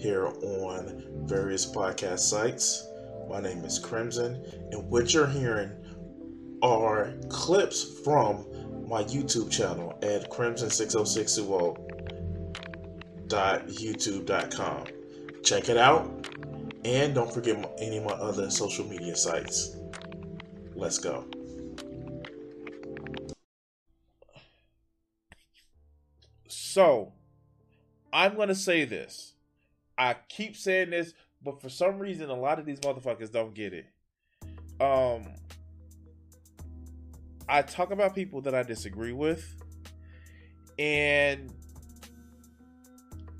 here on various podcast sites. My name is Crimson, and what you're hearing are clips from my YouTube channel at crimson60620.youtube.com. Check it out, and don't forget my, any of my other social media sites. Let's go. So, I'm going to say this. I keep saying this, but for some reason, a lot of these motherfuckers don't get it. Um, I talk about people that I disagree with, and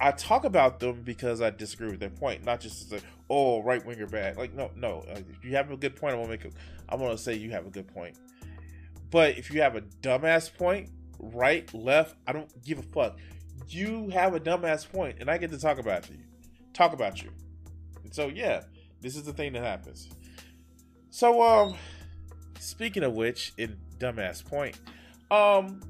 I talk about them because I disagree with their point, not just to say, "Oh, right winger bad." Like, no, no. If you have a good point, I'm gonna make. A, I'm gonna say you have a good point. But if you have a dumbass point, right, left, I don't give a fuck. You have a dumbass point, and I get to talk about it to you, talk about you. And so, yeah, this is the thing that happens. So, um, speaking of which, in dumbass point, um,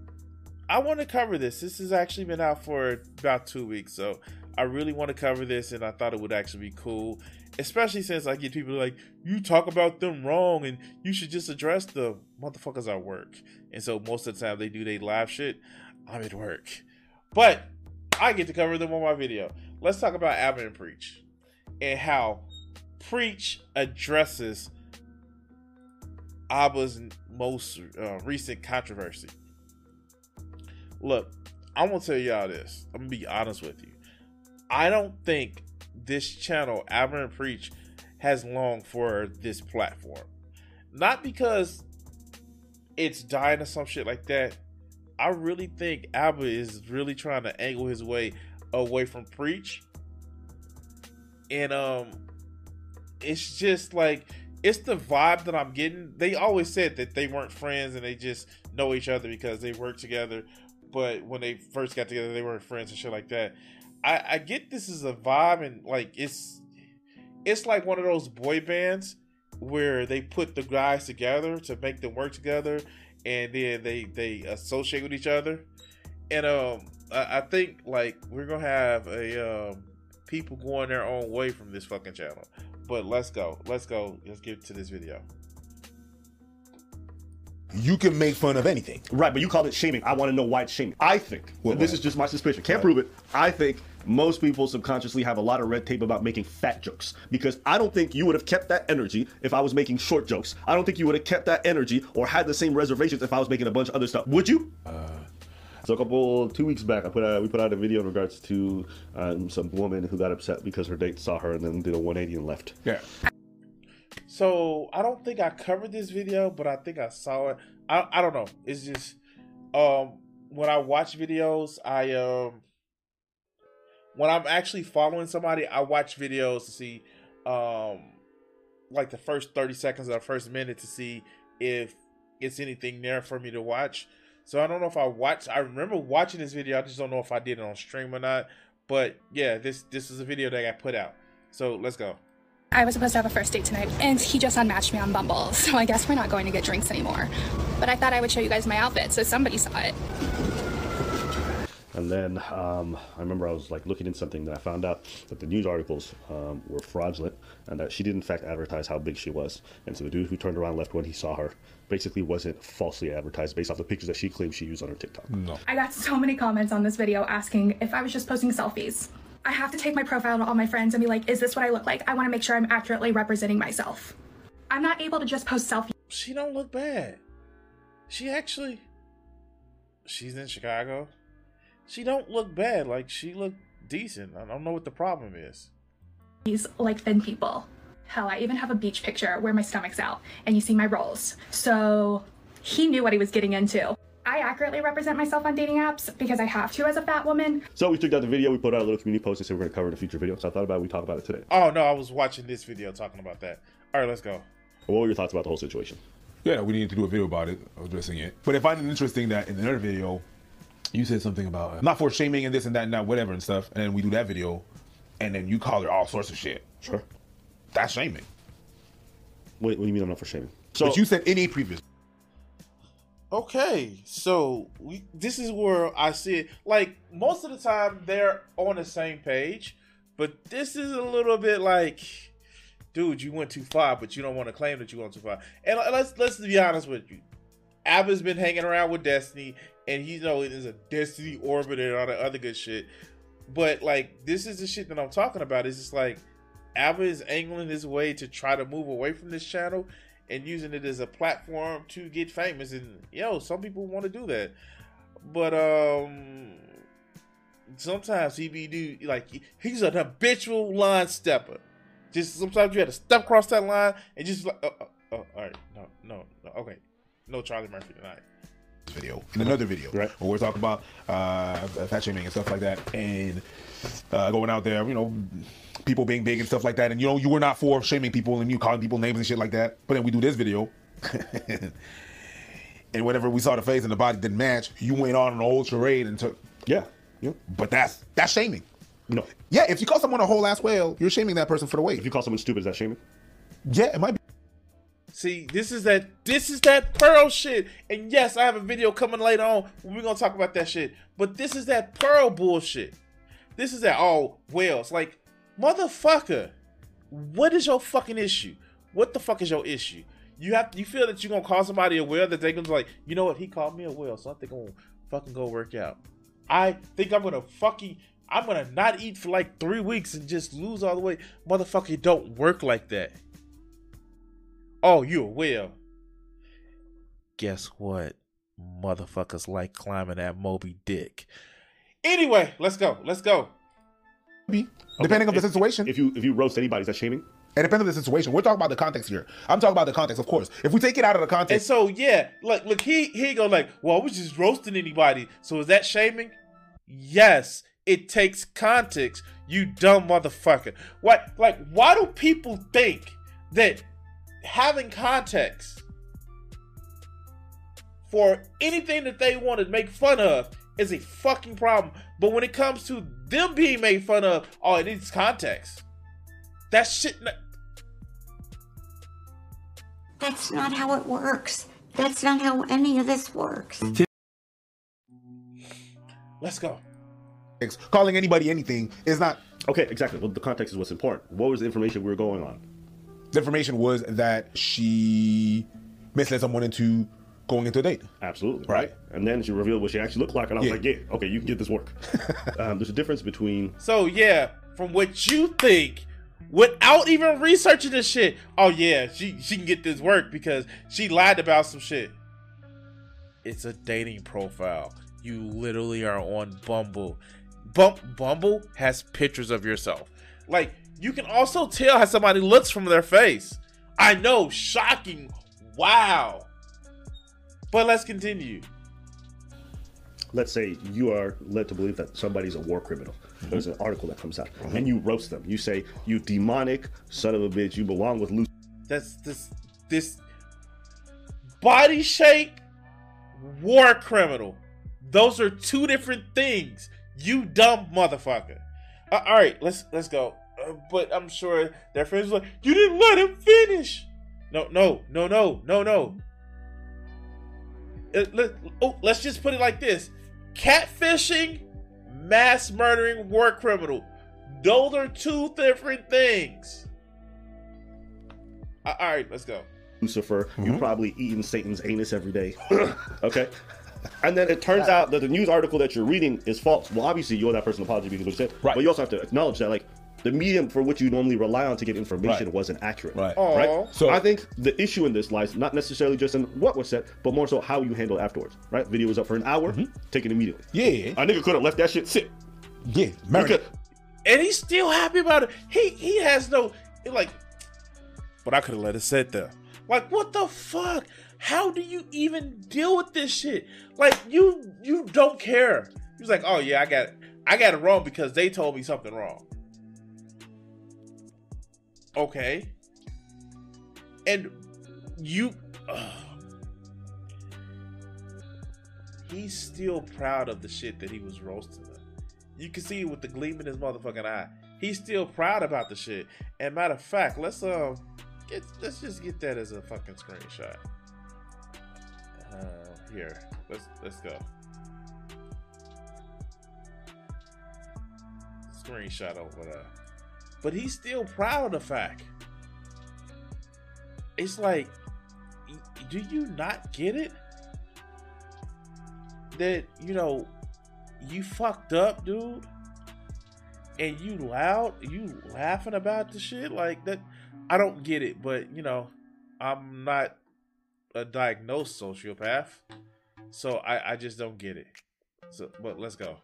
I want to cover this. This has actually been out for about two weeks, so I really want to cover this, and I thought it would actually be cool, especially since I get people like, you talk about them wrong, and you should just address the motherfuckers at work. And so most of the time they do they live shit. I'm at work, but I get to cover them on my video. Let's talk about Aba and Preach and how Preach addresses Aba's most uh, recent controversy. Look, I'm gonna tell y'all this. I'm gonna be honest with you. I don't think this channel, Aba and Preach, has long for this platform. Not because it's dying or some shit like that. I really think Aba is really trying to angle his way away from Preach. And um it's just like it's the vibe that I'm getting. They always said that they weren't friends and they just know each other because they work together. But when they first got together, they weren't friends and shit like that. I, I get this is a vibe and like it's it's like one of those boy bands where they put the guys together to make them work together and then they they associate with each other and um i, I think like we're gonna have a um people going their own way from this fucking channel but let's go let's go let's get to this video you can make fun of anything. Right, but you called it shaming. I want to know why it's shaming. I think, well, this is just my suspicion, can't Right. prove it. I think most people subconsciously have a lot of red tape about making fat jokes because I don't think you would have kept that energy if I was making short jokes. I don't think you would have kept that energy or had the same reservations if I was making a bunch of other stuff. Would you? So a couple two weeks back, I put out, we put out a video in regards to um, some woman who got upset because her date saw her and then did a 180 and left. Yeah. so i don't think i covered this video but i think i saw it i, I don't know it's just um when i watch videos i um when i'm actually following somebody i watch videos to see um like the first 30 seconds or the first minute to see if it's anything there for me to watch so i don't know if i watched i remember watching this video i just don't know if i did it on stream or not but yeah this this is a video that got put out so let's go I was supposed to have a first date tonight, and he just unmatched me on Bumble, so I guess we're not going to get drinks anymore. But I thought I would show you guys my outfit, so somebody saw it. And then um, I remember I was like looking in something that I found out that the news articles um, were fraudulent and that she did in fact advertise how big she was. And so the dude who turned around left when he saw her basically wasn't falsely advertised based off the pictures that she claimed she used on her TikTok. No. I got so many comments on this video asking if I was just posting selfies. I have to take my profile to all my friends and be like, is this what I look like? I want to make sure I'm accurately representing myself. I'm not able to just post selfies she don't look bad. She actually she's in Chicago. She don't look bad. Like she look decent. I don't know what the problem is. He's like thin people. Hell, I even have a beach picture where my stomach's out and you see my rolls. So he knew what he was getting into. I accurately represent myself on dating apps because I have to as a fat woman. So we took out the video, we put out a little community post and said we're gonna cover it in a future video. So I thought about it, we talk about it today. Oh no, I was watching this video talking about that. All right, let's go. What were your thoughts about the whole situation? Yeah, we needed to do a video about it, addressing it. But I find it interesting that in another video, you said something about uh, not for shaming and this and that and that, whatever and stuff. And then we do that video, and then you call her all sorts of shit. Sure. That's shaming. Wait, what do you mean I'm not for shaming? So but you said any previous. Okay, so we this is where I see it. Like most of the time, they're on the same page, but this is a little bit like, dude, you went too far, but you don't want to claim that you went too far. And let's let's be honest with you, Aba's been hanging around with Destiny, and he you know there's a Destiny orbit and all that other good shit. But like, this is the shit that I'm talking about. It's just like Aba is angling his way to try to move away from this channel and using it as a platform to get famous. And yo, some people want to do that, but um, sometimes he be do like he's an habitual line stepper. Just sometimes you had to step across that line and just like, oh, oh, oh, all right, no, no, no, okay, no Charlie Murphy tonight. Video in another video, Right. Where we're talking about uh, fat shaming and stuff like that, and uh, going out there, you know, people being big and stuff like that. And you know, you were not for shaming people and you calling people names and shit like that. But then we do this video, and whenever we saw the face and the body didn't match, you went on an old charade and took. yeah, yeah. But that's that's shaming. No. Yeah, if you call someone a whole ass whale, you're shaming that person for the weight. If you call someone stupid, is that shaming? Yeah, it might be. See, this is that this is that pearl shit. And yes, I have a video coming later on we're gonna talk about that shit. But this is that pearl bullshit. This is that oh whales. Like, motherfucker, what is your fucking issue? What the fuck is your issue? You have you feel that you're gonna call somebody a whale that they gonna be like, you know what, he called me a whale, so I think I'm gonna fucking go work out. I think I'm gonna fucking I'm gonna not eat for like three weeks and just lose all the weight. Motherfucker, don't work like that. Oh, you a whale. Guess what? Motherfuckers like climbing that Moby Dick. Anyway, let's go. Let's go. be depending on the If- situation. If you if you roast anybody, is that shaming? It depends on the situation. We're talking about the context here. I'm talking about the context, of course. If we take it out of the context, And so yeah, like look, he he go like, well, I was just roasting anybody. So is that shaming? Yes, it takes context, you dumb motherfucker. What like why do people think that having context for anything that they want to make fun of is a fucking problem. But when it comes to them being made fun of, oh, it needs context. That shit. n- That's not how it works. That's not how any of this works. Let's go. calling anybody anything is not. Okay, exactly. Well, the context is what's important. What was the information we were going on? The information was that she misled someone into going into a date. Absolutely. Right. And then she revealed what she actually looked like, and I was Yeah. like, yeah, okay, you can get this work. um, there's a difference between So yeah, from what you think, without even researching this shit, oh yeah, she she can get this work because she lied about some shit. It's a dating profile. You literally are on Bumble. Bump Bumble has pictures of yourself. Like you can also tell how somebody looks from their face. I know, shocking. Wow. But let's continue. let's say you are led to believe that somebody's a war criminal. There's an article that comes out, and you roast them. You say, "You demonic son of a bitch! You belong with Lucy." That's this this body shape war criminal. Those are two different things. You dumb motherfucker. Uh, all right, let's let's go. Uh, but I'm sure their friends were like, you didn't let him finish. No, no, no, no, no, no. Uh, let, oh, let's just put it like this: catfishing, mass murdering, war criminal. Those are two different things. Uh, all right, let's go. Lucifer, you probably eating Satan's anus every day. okay. And then it turns out that the news article that you're reading is false. Well, obviously you owe that person an apology because of what you said. Right. But you also have to acknowledge that like the medium for which you normally rely on to get information Right. wasn't accurate. Right. Aw. Right. So- So I think the issue in this lies not necessarily just in what was said, but more so how you handle it afterwards. Right. Video was up for an hour, mm-hmm. take it immediately. Yeah, A nigga could have left that shit sit. yeah. You Marinate. could- and he's still happy about it. He he has no like, but I could have let it sit there. Like what the fuck? How do you even deal with this shit? Like you you don't care. He's like, oh yeah, I got it. I got it wrong because they told me something wrong. Okay. And you ugh. he's still proud of the shit that he was roasting them. You can see it with the gleam in his motherfucking eye. He's still proud about the shit. And matter of fact, let's um get let's just get that as a fucking screenshot. Uh, here, let's let's go. Screenshot over there. But he's still proud of the fact. It's like, do you not get it? That you know, you fucked up, dude, and you loud, you laughing about the shit like that. I don't get it, but you know, I'm not a diagnosed sociopath, so I I just don't get it. So, but let's go.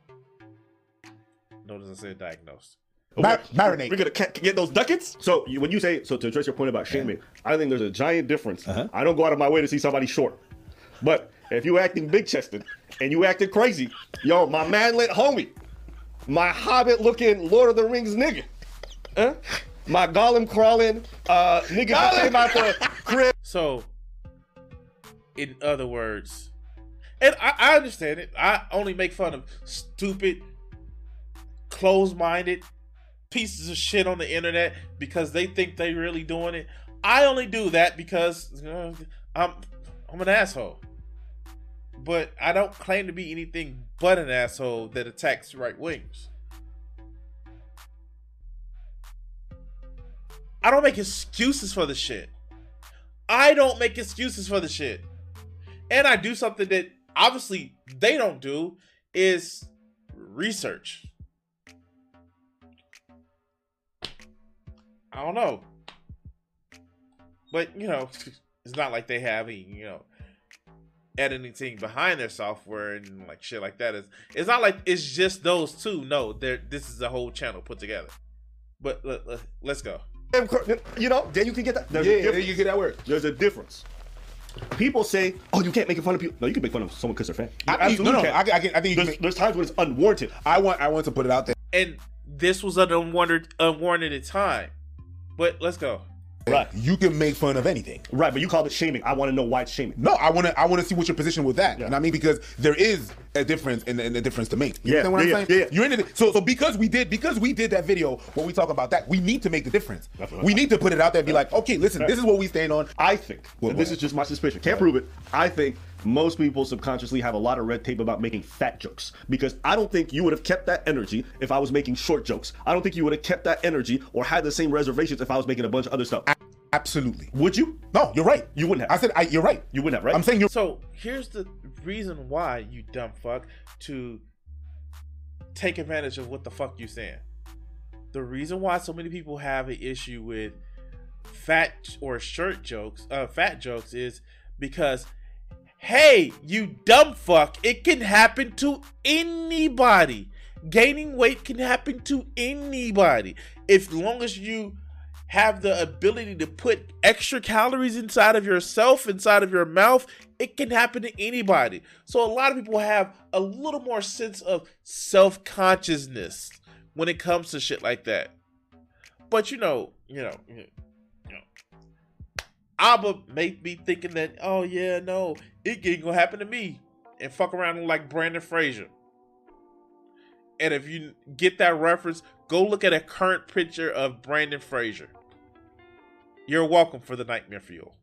Notice I said diagnosed. Mar- marinate. We're gonna ca- get those ducats. So you, when you say so to address your point about shaming, I think there's a giant difference. Uh-huh. I don't go out of my way to see somebody short, but if you acting big chested and you acting crazy, yo, my manlet homie, my hobbit looking Lord of the Rings nigga, huh? My Gollum crawling uh nigga that came out the crib. So, in other words, and I, I understand it. I only make fun of stupid, closed-minded pieces of shit on the internet because they think they really doing it. I only do that because uh, I'm I'm an asshole. But I don't claim to be anything but an asshole that attacks right wings. I don't make excuses for the shit. I don't make excuses for the shit. And I do something that obviously they don't do is research. I don't know. But, you know, it's not like they have any, you know, editing team behind their software and like shit like that. It's, it's not like it's just those two. No, there this is a whole channel put together. But let, let, let's go. You know, then you can get that. There's Yeah, a difference. you get that word. There's a difference. People say, "Oh, you can't make fun of people." No, you can make fun of someone because they're fan. You I- absolutely no, no, can. I, I, can, I think you can there's, make, there's times when it's unwarranted. I want I want to put it out there. And this was an unwarranted unwarranted time. But let's go. Right, You can make fun of anything. right. But you called it shaming. I want to know why it's shaming. No, I want to. I want to see what your position with that. Yeah. And I mean, because there is a difference and, and a difference to make. You Yeah, understand what yeah, I'm yeah, saying? yeah. You're in it. So, so because we did, because we did that video, when we talk about that, we need to make the difference. That's We need to put it out there and be like, okay, listen, this is what we stand on. I think Well, this is just my suspicion. Can't prove it. I think most people subconsciously have a lot of red tape about making fat jokes because I don't think you would have kept that energy if I was making short jokes. I don't think you would have kept that energy or had the same reservations if I was making a bunch of other stuff. Absolutely. Would you? No, you're right. You wouldn't have. I said I, you're right. You wouldn't have, right? I'm saying you're. So here's the reason why you dumb fuck to take advantage of what the fuck you saying. The reason why so many people have an issue with fat or shirt jokes, uh, fat jokes, is because, hey, you dumb fuck, it can happen to anybody. Gaining weight can happen to anybody. If long as you have the ability to put extra calories inside of yourself, inside of your mouth, it can happen to anybody. So a lot of people have a little more sense of self-consciousness when it comes to shit like that. But you know, you know, you know, Aba make me thinking that, oh yeah, no, it ain't gonna happen to me, and fuck around like Brendan Fraser. And if you get that reference, go look at a current picture of Brendan Fraser. You're welcome for the nightmare fuel.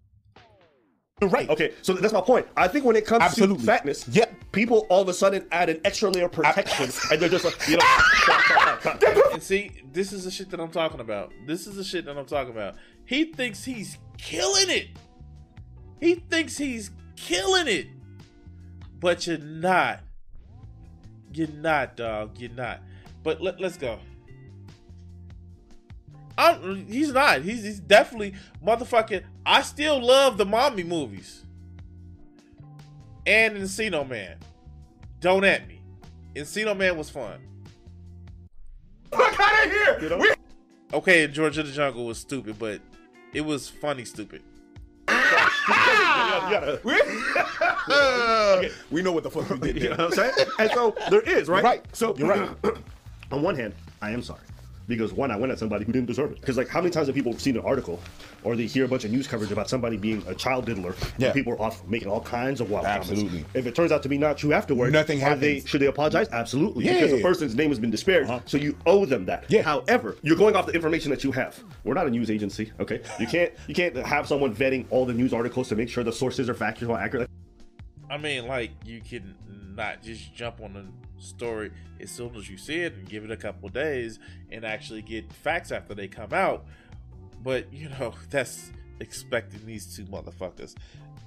You're right. Okay, so that's my point. I think when it comes Absolutely. to fatness, Yeah. people all of a sudden add an extra layer of protection, and they're just like, you know, stop, stop, stop, stop. And see, this is the shit that I'm talking about. This is the shit that I'm talking about. He thinks he's killing it. He thinks he's killing it. But you're not. You're not, dog. You're not. But let, let's go. I'm, he's not. He's, he's definitely motherfucking. I still love the mommy movies. And Encino Man. Don't at me. Encino Man was fun. Look out of here. You? We- Okay, George of the Jungle was stupid, but it was funny stupid. Ah! Gotta- we know what the fuck we did You know what I'm saying? And so there is, right? You're right. So You're right. on one hand, I am sorry. Because one, I went at somebody who didn't deserve it. Because like, how many times have people seen an article, or they hear a bunch of news coverage about somebody being a child diddler? Yeah. And people are off making all kinds of wild comments. Absolutely. If it turns out to be not true afterwards, Nothing are They, should they apologize? Absolutely. Yeah. Because the person's name has been disparaged, uh-huh. so you owe them that. Yeah. However, you're going off the information that you have. We're not a news agency, okay? You can't you can't have someone vetting all the news articles to make sure the sources are factual, accurate. I mean, like you can not just jump on a story as soon as you see it and give it a couple days and actually get facts after they come out. But you know, that's expecting these two motherfuckers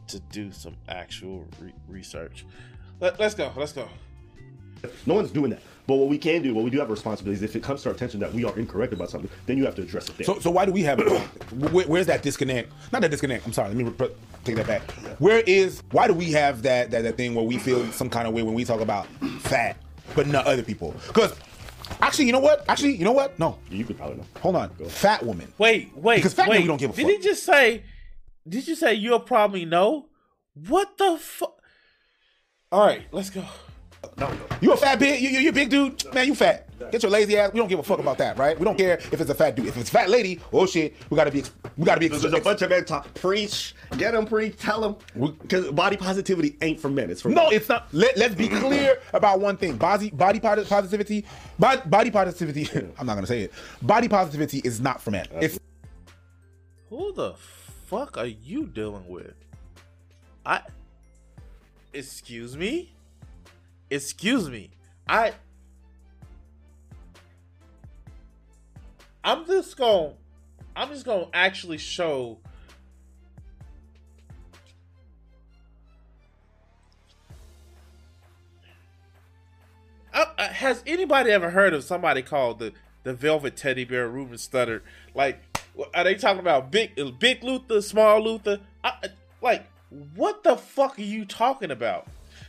to do some actual re- research. Let, let's go. Let's go. No one's doing that. But what we can do, what we do have a responsibility is if it comes to our attention that we are incorrect about something, then you have to address it there. So, so why do we have? Where, where's that disconnect? Not that disconnect. I'm sorry. Let me re- take that back. Where is? Why do we have that, that that thing where we feel some kind of way when we talk about fat, but not other people? Because actually, you know what? Actually, you know what? No, you could probably know. hold on. Fat woman. Wait, wait, Because fat wait. people don't give a fuck. did fuck. he just say? Did you say you'll probably know? What the fuck? All right, let's go. No, no. You a fat big? You, you, you a big dude? Man, you fat. Get your lazy ass. We don't give a fuck about that, right? We don't care if it's a fat dude. If it's a fat lady, oh shit, we gotta be. We gotta be. There's a bunch of men talk, preach, get them, preach, tell them. Because body positivity ain't for men, it's for No, it's not. Let, let's be clear about one thing. Body body positivity, body, body positivity. I'm not gonna say it. Body positivity is not for men. It's Who the fuck are you dealing with? I. Excuse me? Excuse me. I. I'm just going. I'm just going to actually show. Uh, uh, has anybody ever heard of somebody called the the Velvet Teddy Bear Ruben Studdard? Like, are they talking about big big Luther, small Luther? I, I- like, what the fuck are you talking about?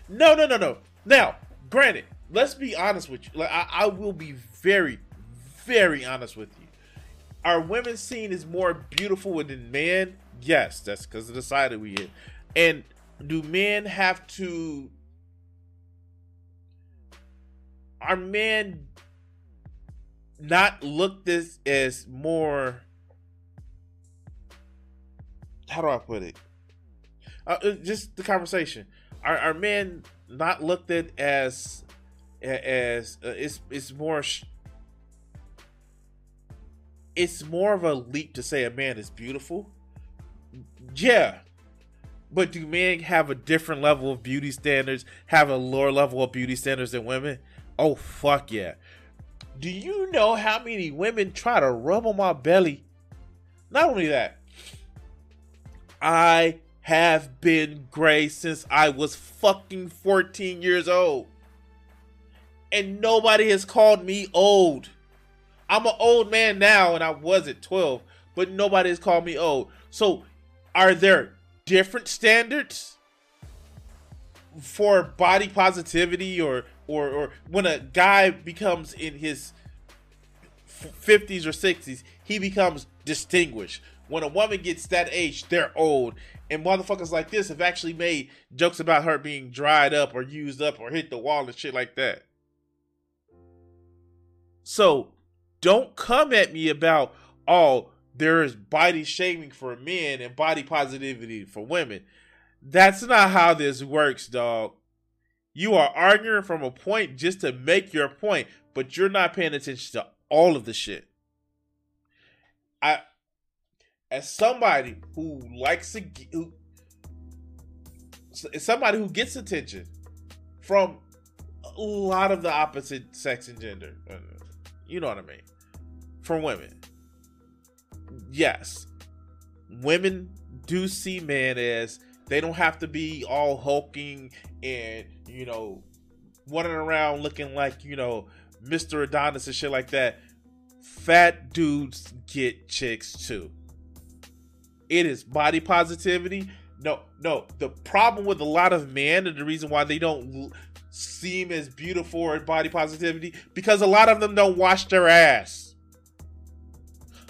No, no, no, no. Now, granted, let's be honest with you. Like, I, I will be very, very honest with you. Are women seen as more beautiful than men? Yes, that's because of the side that we in. And do men have to? Are men not looked as as more? How do I put it? Uh, uh, just the conversation. Are, are men not looked at as as uh, it's it's more it's more of a leap to say a man is beautiful. Yeah. But do men have a different level of beauty standards, have a lower level of beauty standards than women? Oh, fuck yeah. Do you know how many women try to rub on my belly? Not only that, I have been gray since I was fucking 14 years old. And nobody has called me old. I'm an old man now, and I was at 12, but nobody has called me old. So, are there different standards for body positivity, or or or when a guy becomes in his 50s or 60s, he becomes distinguished. When a woman gets that age, they're old. And motherfuckers like this have actually made jokes about her being dried up or used up or hit the wall and shit like that. So don't come at me about, oh, there's body shaming for men and body positivity for women. That's not how this works, dog. You are arguing from a point just to make your point, but you're not paying attention to all of the shit. I, as somebody who likes to, who, somebody who gets attention from a lot of the opposite sex and gender, you know what I mean, from women. Yes, women do see men as they don't have to be all hulking and you know running around looking like you know Mr. Adonis and shit like that. Fat dudes get chicks too. It is body positivity. No, no. The problem with a lot of men and the reason why they don't seem as beautiful or body positivity because a lot of them don't wash their ass.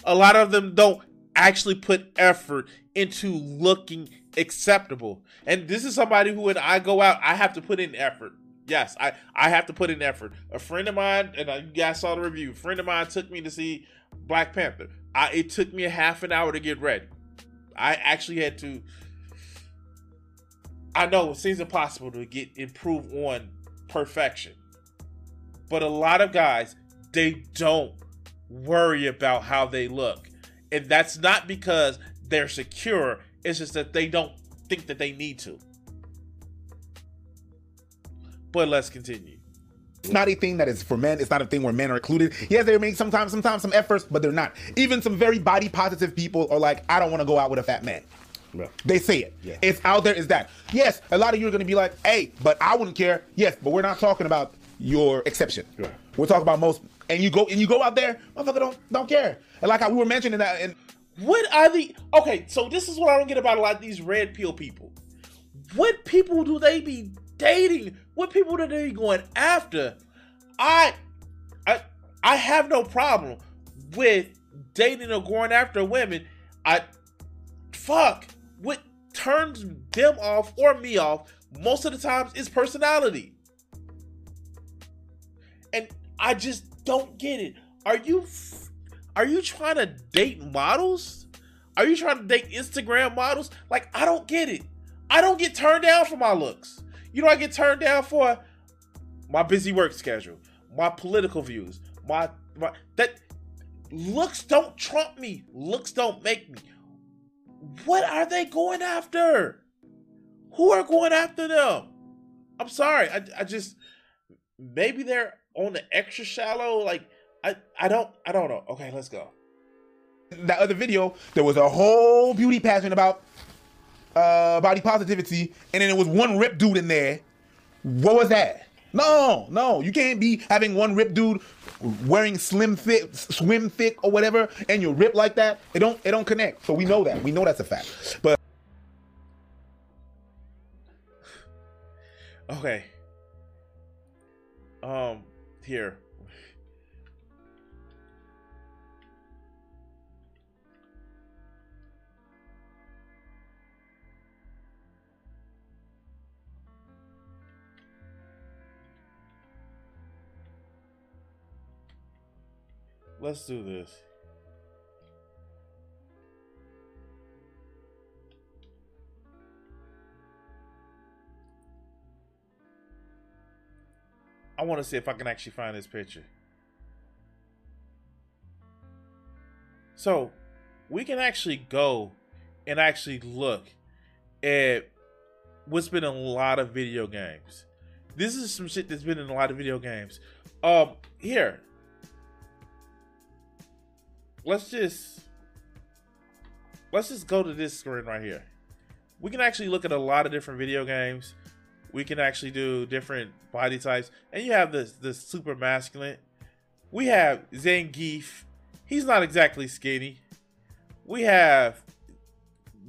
A lot of them don't actually put effort into looking acceptable. And this is somebody who, when I go out, I have to put in effort. Yes, I, I have to put in effort. A friend of mine, and uh, you guys saw the review, a friend of mine took me to see Black Panther. I, it took me a half an hour to get ready. I actually had to. I know it seems impossible to get improve on perfection, but a lot of guys they don't worry about how they look, and that's not because they're secure. It's just that they don't think that they need to. But let's continue. It's not a thing that is for men. It's not a thing where men are included. Yes, they make sometimes, sometimes some efforts, but they're not. Even some very body positive people are like, I don't want to go out with a fat man. Yeah. They say it. Yeah. It's out there. Is that? Yes, a lot of you are going to be like, hey, but I wouldn't care. Yes, but we're not talking about your exception. Yeah. We're talking about most. And you go and you go out there, motherfucker don't don't care. And like how we were mentioning that, and What are the okay? So this is what I don't get about a lot of these red pill people. What people do they be dating? What people do they be going after? I, I, I have no problem with dating or going after women. I, fuck. What turns them off or me off most of the times is personality. And I just don't get it. Are you are you trying to date models? Are you trying to date Instagram models? Like I don't get it. I don't get turned down for my looks. You know I get turned down for my busy work schedule, my political views, my my that looks don't trump me. Looks don't make me. What are they going after? Who are going after them? I'm sorry. I, I just maybe they're on the extra shallow. Like I I don't I don't know. Okay, let's go. that other video, there was a whole beauty pageant about uh, body positivity, and then there was one rip dude in there. What was that? No, no, you can't be having one rip dude wearing slim fit, swim thick or whatever, and you rip like that. It don't, it don't connect. So we know that. We know that's a fact. But Okay. Um, here. Let's do this. I want to see if I can actually find this picture. So, we can actually go and actually look at what's been in a lot of video games. This is some shit that's been in a lot of video games. Um, here. Let's just let's just go to this screen right here. We can actually look at a lot of different video games we can actually do different body types. And you have this the super masculine. We have Zangief. He's not exactly skinny. We have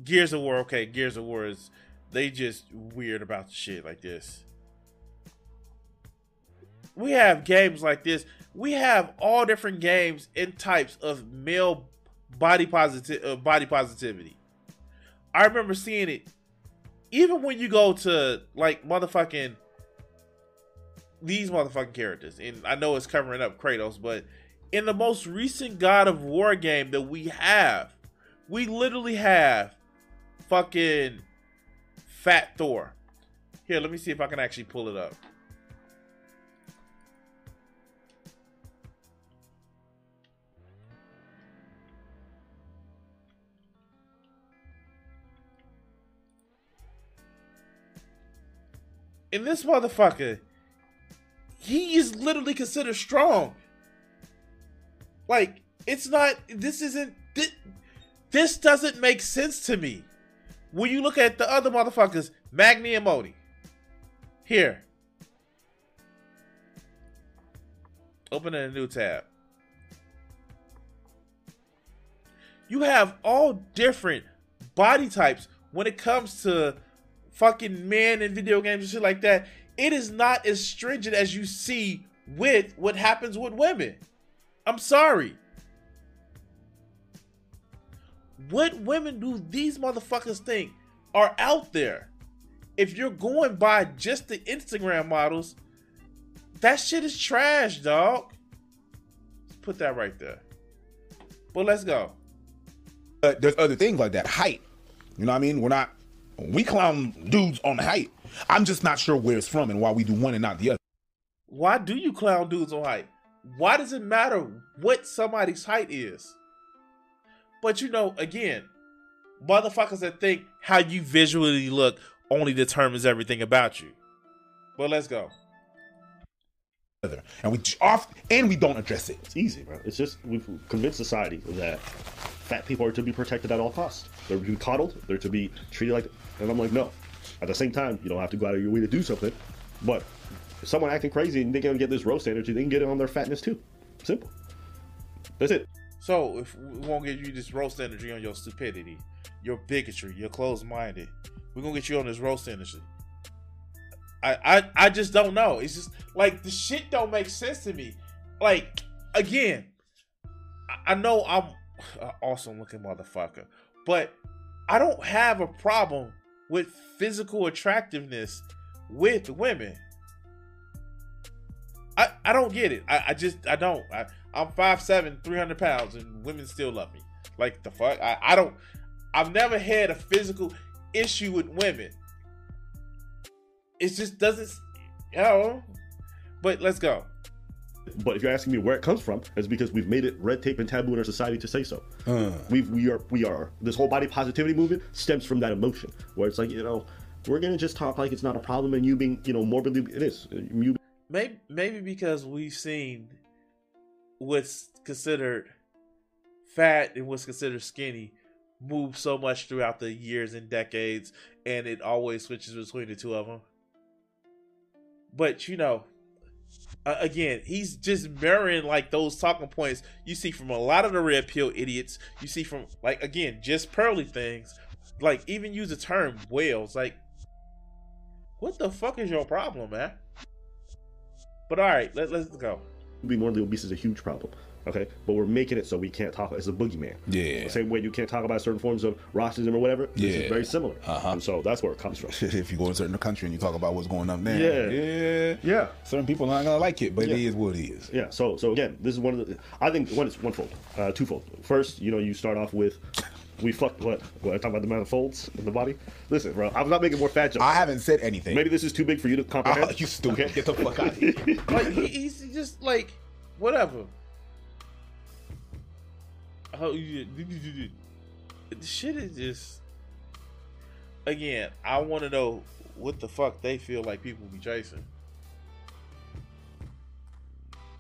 Gears of War. Okay, Gears of War is they just weird about shit like this. We have games like this. We have all different games and types of male body positive uh, body positivity. I remember seeing it even when you go to like motherfucking these motherfucking characters, and I know it's covering up Kratos, but in the most recent God of War game that we have, we literally have fucking Fat Thor. Here, let me see if I can actually pull it up. And this motherfucker, he is literally considered strong. Like, it's not, this isn't, this, this doesn't make sense to me. When you look at the other motherfuckers, Magni and Modi. Here. Open a new tab. You have all different body types when it comes to fucking men in video games and shit like that, it is not as stringent as you see with what happens with women. I'm sorry. What women do these motherfuckers think are out there. If you're going by just the Instagram models, that shit is trash, dog. Let's Put that right there. But let's go. Uh, there's other things like that. Height. You know what I mean? We're not we clown dudes on height. I'm just not sure where it's from and why we do one and not the other. Why do you clown dudes on height? Why does it matter what somebody's height is? But you know, again, motherfuckers that think how you visually look only determines everything about you. But let's go. And we off and we don't address it. It's easy, bro. It's just we've convinced society that fat people are to be protected at all costs. They're to be coddled. They're to be treated like. And I'm like, no. At the same time, you don't have to go out of your way to do something. But if someone acting crazy and they can get this roast energy, they can get it on their fatness too. Simple. That's it. So if we won't get you this roast energy on your stupidity, your bigotry, your closed minded, we're gonna get you on this roast energy. I, I I just don't know. It's just like the shit don't make sense to me. Like again, I, I know I'm awesome looking motherfucker, but I don't have a problem with physical attractiveness with women. I, I don't get it. I, I just I don't. I, I'm 5'7", 300 pounds, and women still love me. Like the fuck? I, I don't. I've never had a physical issue with women. It just doesn't. You know. But let's go. But if you're asking me where it comes from, it's because we've made it red tape and taboo in our society to say so. Uh. We we are we are this whole body positivity movement stems from that emotion where it's like you know we're gonna just talk like it's not a problem and you being you know morbidly it is you. Maybe maybe because we've seen what's considered fat and what's considered skinny move so much throughout the years and decades, and it always switches between the two of them. But you know, uh, again, he's just mirroring like those talking points you see from a lot of the red pill idiots. You see from like again, just pearly things. Like even use the term whales. Like, what the fuck is your problem, man? But all right, let, let's go. Being morbidly obese is a huge problem. Okay, but we're making it so we can't talk as a boogeyman. Yeah. The same way you can't talk about certain forms of racism or whatever. This Yeah. is very similar. Uh-huh. And so that's where it comes from. if you go in a certain country and you talk about what's going on there, Yeah. yeah, Yeah. certain people are not gonna like it, but it Yeah. is what it is. Yeah. So so again, this is one of the. I think one is onefold, uh, twofold. First, you know, you start off with. We fucked what? What? I talking about the amount of folds in the body. Listen, bro, I'm not making more fat jokes. I haven't said anything. Maybe this is too big for you to comprehend. Oh, you stupid. Okay? Get the fuck out of here. Like he, he's just like whatever. Oh, you, the shit is just. Again, I want to know what the fuck they feel like people be chasing.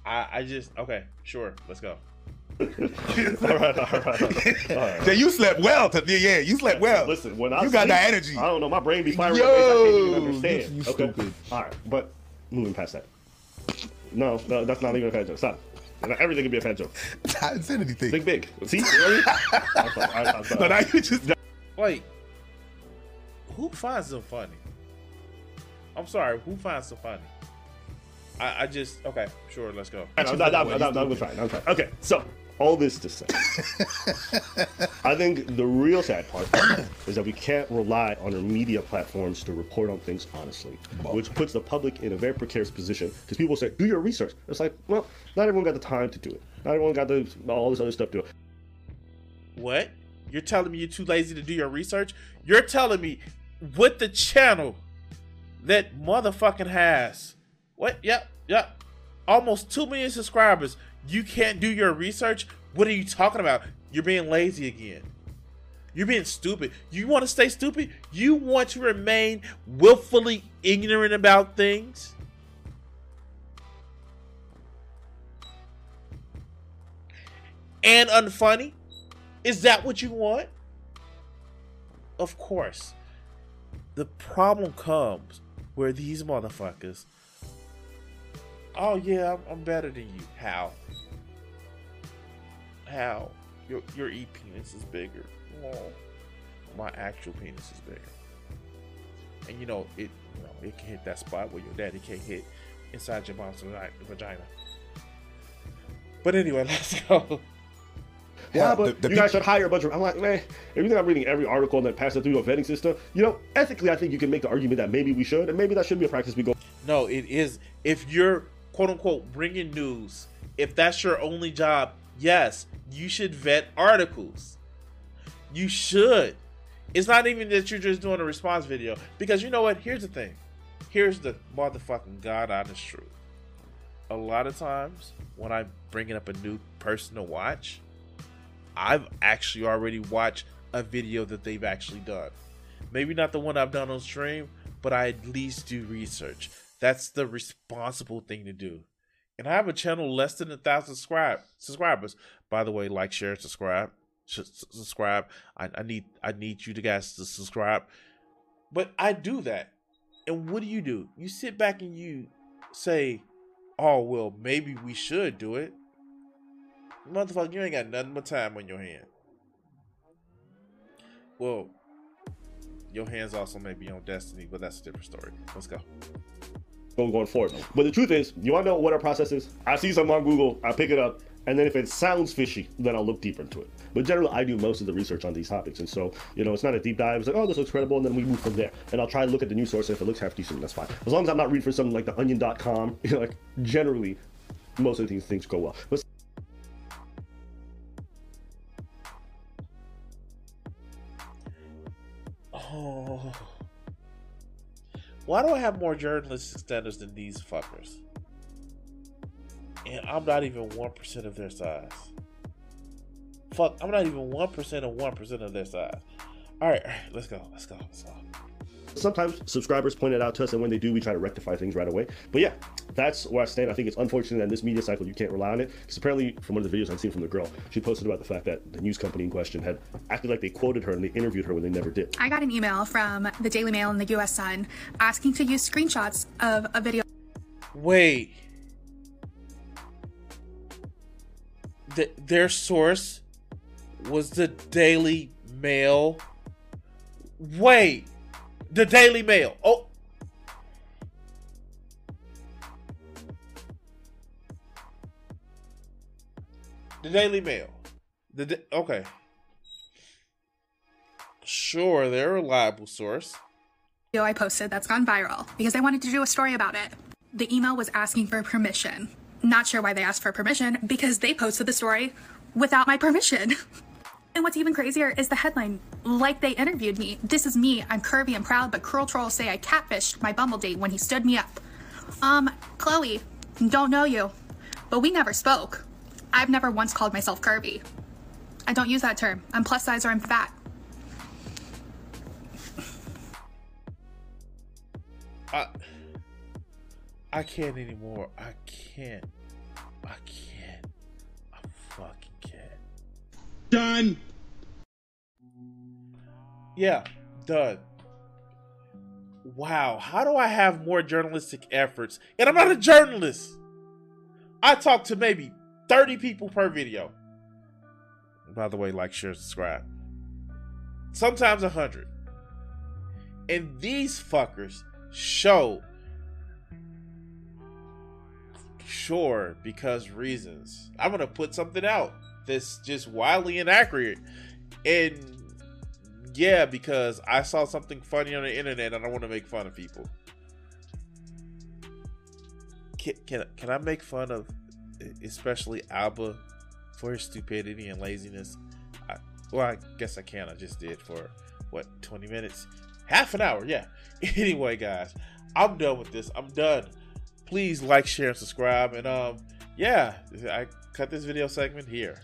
I I just okay, sure, let's go. all right, all right, all right. All right. Yeah, you slept well. To, yeah, yeah, you slept well. Listen, when I you got sleep, that energy. I don't know. My brain be firing. Yo, up I can't even understand. you okay. stupid. All right, but moving past that. No, no, that's not even a fat joke. Stop. Everything can be a fat joke. I haven't said anything. Think big. See? Ready? I'm sorry, I- I'm sorry. No, now you just. Like, who finds them funny? I'm sorry, who finds them funny? I, I just okay, sure, let's go. No, I'm fine. I'm fine. Okay, so all this to say, I think the real sad part is that we can't rely on our media platforms to report on things honestly, which puts the public in a very precarious position because people say, "Do your research." It's like, well, not everyone got the time to do it. Not everyone got the all this other stuff to do it. What? You're telling me you're too lazy to do your research? You're telling me with the channel that motherfucking has what? Yep, yep. Almost two million subscribers. You can't do your research? What are you talking about? You're being lazy again. You're being stupid. You want to stay stupid? You want to remain willfully ignorant about things? And unfunny? Is that what you want? Of course. The problem comes where these motherfuckers. Oh yeah, I'm, I'm better than you. How? How? Your your e penis is bigger. Oh, my actual penis is bigger. And you know it. You know it can hit that spot where your daddy can't hit inside your mom's vagina. But anyway, let's go. yeah, Hell, but the- the you guys peop- should hire a bunch of. I'm like, man, if you think I'm reading every article and then pass it through your vetting system, you know, ethically, I think you can make the argument that maybe we should, and maybe that should be a practice we go. No, it is. If you're quote unquote bringing news, if that's your only job, yes, you should vet articles. You should. It's not even that you're just doing a response video. Because you know what? Here's the thing. Here's the motherfucking God honest truth. A lot of times when I'm bringing up a new person to watch, I've actually already watched a video that they've actually done. Maybe not the one I've done on stream, but I at least do research. That's the responsible thing to do. And I have a channel less than a thousand subscribe subscribers. By the way, like, share, subscribe, subscribe. I, I need I need you to guys to subscribe. But I do that, and what do you do? You sit back and you say, "Oh well, maybe we should do it." Motherfucker, you ain't got nothing but time on your hand. Well, your hands also may be on destiny, but that's a different story. Let's go. Going going forward. But the truth is, you want to know what our process is? I see something on Google, I pick it up, and then if it sounds fishy, then I'll look deeper into it. But generally, I do most of the research on these topics, and so you know, it's not a deep dive. It's like, oh, this looks credible, and then we move from there. And I'll try to look at the news source, and if it looks half decent, that's fine. As long as I'm not reading for something like the Onion.com, you know, like generally, most of these things go well. But Why do I have more journalistic standards than these fuckers? And I'm not even 1% of their size. Fuck, I'm not even 1% of 1% of their size. Alright, all right, let's go, let's go, let's go. Sometimes subscribers point it out to us, and when they do, we try to rectify things right away. But yeah, that's where I stand. I think it's unfortunate that in this media cycle you can't rely on it. Because apparently, from one of the videos I've seen from the girl, she posted about the fact that the news company in question had acted like they quoted her and they interviewed her when they never did. I got an email from the Daily Mail and the US Sun asking to use screenshots of a video Wait. Th- their source was the Daily Mail. Wait. The Daily Mail. Oh. The Daily Mail. The da- okay. Sure, they're a reliable source. I posted that's gone viral because I wanted to do a story about it. The email was asking for permission. Not sure why they asked for permission because they posted the story without my permission. And what's even crazier is the headline like they interviewed me. This is me. I'm curvy and proud, but cruel trolls say I catfished my Bumble date when he stood me up. Um, Chloe, don't know you, but we never spoke. I've never once called myself curvy. I don't use that term. I'm plus size or I'm fat. I I can't anymore. I can't. I can't. I fucking can't. Done. Yeah, done. Wow, how do I have more journalistic efforts? And I'm not a journalist. I talk to maybe 30 people per video. By the way, like, share, subscribe. Sometimes 100. And these fuckers show sure because reasons i'm gonna put something out that's just wildly inaccurate and yeah because i saw something funny on the internet and i want to make fun of people. Can, can, can i make fun of especially Aba for his stupidity and laziness? I, well i guess i can i just did for what 20 minutes? Half an hour yeah. Anyway guys i'm done with this. I'm done. Please like share and subscribe and um yeah i cut this video segment here